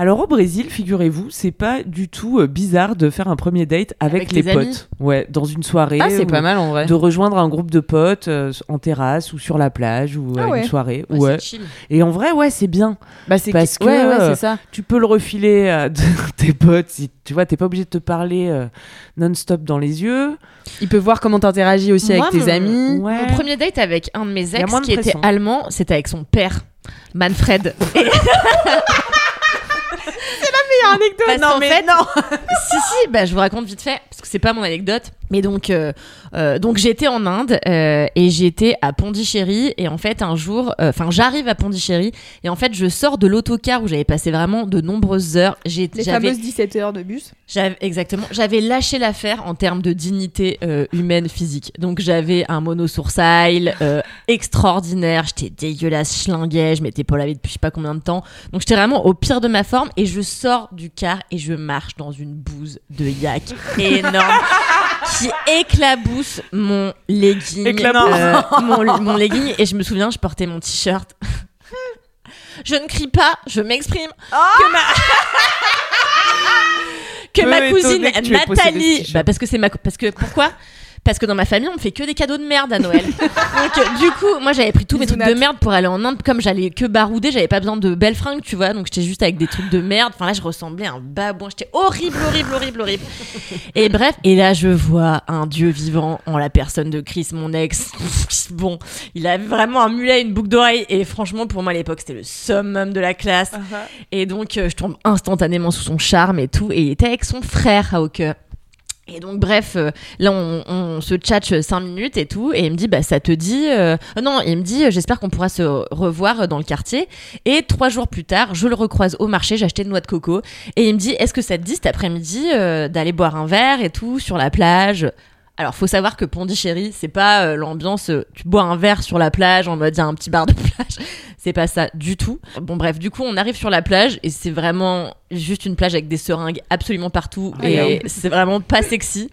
Alors au Brésil, figurez-vous, c'est pas du tout euh, bizarre de faire un premier date avec, Avec les tes potes. amis Ouais, dans une soirée. Ah, c'est pas mal en vrai. De rejoindre un groupe de potes euh, en terrasse ou sur la plage ou Ah à ouais. une soirée. Ouais, Ouais. c'est chill. Et en vrai, ouais, c'est bien. Bah, c'est Parce que, ouais, ouais, euh, c'est ça. Tu peux le refiler à tes potes. Si, tu vois, t'es pas obligé de te parler euh, non-stop dans les yeux. Il peut voir comment t'interagis aussi Moi, avec tes mon- amis. Ouais. Mon premier date avec un de mes ex qui était allemand, c'était avec son père, Manfred. Et- anecdote. Parce non, mais fait- non. si si, bah, je vous raconte vite fait parce que c'est pas mon anecdote. Mais donc, euh, euh, donc j'étais en Inde euh, et j'étais à Pondichéry et en fait un jour, enfin j'arrive à Pondichéry et en fait je sors de l'autocar où j'avais passé vraiment de nombreuses heures. J'ai- Les fameuses 17 heures de bus. J'avais- exactement. J'avais lâché l'affaire en termes de dignité humaine physique. Donc j'avais un monosourcil extraordinaire. J'étais dégueulasse, schlinguais. Je m'étais pas lavé depuis je sais pas combien de temps. Donc j'étais vraiment au pire de ma forme et je sors du car et je marche dans une bouse de yak énorme qui éclabousse mon legging. Éclabousse. euh, mon, mon legging et je me souviens, je portais mon t-shirt. Je ne crie pas, je m'exprime. que ma, que ma étonné cousine Nathalie. Bah parce que c'est ma parce que pourquoi? Parce que dans ma famille, on fait que des cadeaux de merde à Noël. donc, euh, du coup, moi, j'avais pris tous mes trucs de merde pour aller en Inde. Comme j'allais que barouder, j'avais pas besoin de belles fringues, tu vois. Donc, j'étais juste avec des trucs de merde. Enfin, là, je ressemblais à un babouin. J'étais horrible, horrible, horrible, horrible. Et bref, et là, je vois un dieu vivant en la personne de Chris, mon ex. bon, il avait vraiment un mulet, une boucle d'oreille. Et franchement, pour moi, à l'époque, c'était le summum de la classe. Et donc, euh, je tombe instantanément sous son charme et tout. Et il était avec son frère à Hawker. Et donc, bref, euh, là, on, se tchatche 5 minutes et tout. Et il me dit, bah, ça te dit. euh, euh, non, il me dit, j'espère qu'on pourra se revoir dans le quartier. Et trois jours plus tard, je le recroise au marché, j'ai acheté une noix de coco. Et il me dit, est-ce que ça te dit cet après-midi euh, d'aller boire un verre et tout sur la plage? Alors, faut savoir que Pondichéry, c'est pas l'ambiance, tu bois un verre sur la plage en mode il un petit bar de plage. C'est pas ça du tout. Bon, bref, du coup, on arrive sur la plage et c'est vraiment juste une plage avec des seringues absolument partout et c'est vraiment pas sexy.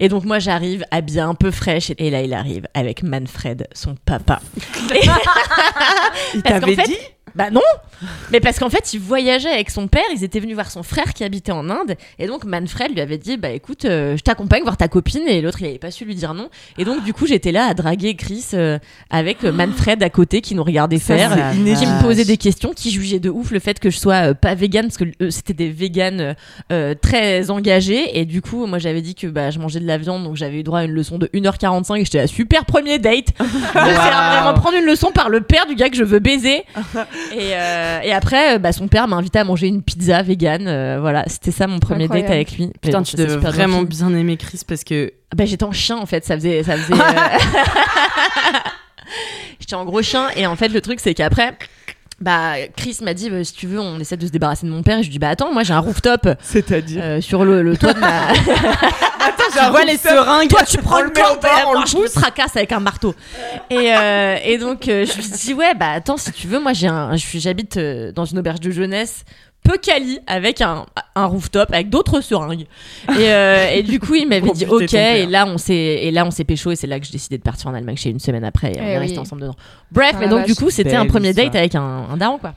Et donc, moi, j'arrive habillée un peu fraîche et là, il arrive avec Manfred, son papa. Et- Il t'avait fait- dit? Bah non. Mais parce qu'en fait, il voyageait avec son père, ils étaient venus voir son frère qui habitait en Inde, et donc Manfred lui avait dit, bah écoute, euh, je t'accompagne voir ta copine, et l'autre, il avait pas su lui dire non. Et donc, du coup, j'étais là à draguer Chris euh, avec euh, Manfred à côté qui nous regardait faire, qui me posait des questions, qui jugeait de ouf le fait que je sois pas vegan, parce que c'était des véganes très engagés, et du coup, moi j'avais dit que bah, je mangeais de la viande, donc j'avais eu droit à une leçon de 1h45, et j'étais la super premier date. De faire vraiment prendre une leçon par le père du gars que je veux baiser. Et, euh, et après, euh, bah, son père m'a invité à manger une pizza vegan. euh, voilà, c'était ça mon premier Incroyable. date avec lui. Putain, tu devais vraiment bien aimer Chris parce que Ah Bah, j'étais en chien en fait, ça faisait. Ça faisait euh, j'étais en gros chien et en fait, le truc c'est qu'après. Bah, Chris m'a dit, bah, si tu veux, on essaie de se débarrasser de mon père. Et je lui dis, bah attends, moi j'ai un rooftop C'est-à-dire euh, sur le, le toit de ma. tu vois les seringues. Toi, tu prends On le moi, le je me tracasse avec un marteau. Et, euh, et donc, euh, je lui dis, ouais, bah attends, si tu veux, moi, j'ai un, j'habite dans une auberge de jeunesse peu quali avec un, un rooftop avec d'autres seringues. Et, euh, et du coup il m'avait dit ok et là on s'est et là on s'est pécho et c'est là que j'ai décidé de partir en Allemagne. Chez une semaine après et on Eh est oui. resté ensemble dedans. Bref Ah mais donc du coup c'était un premier date avec un, un daron quoi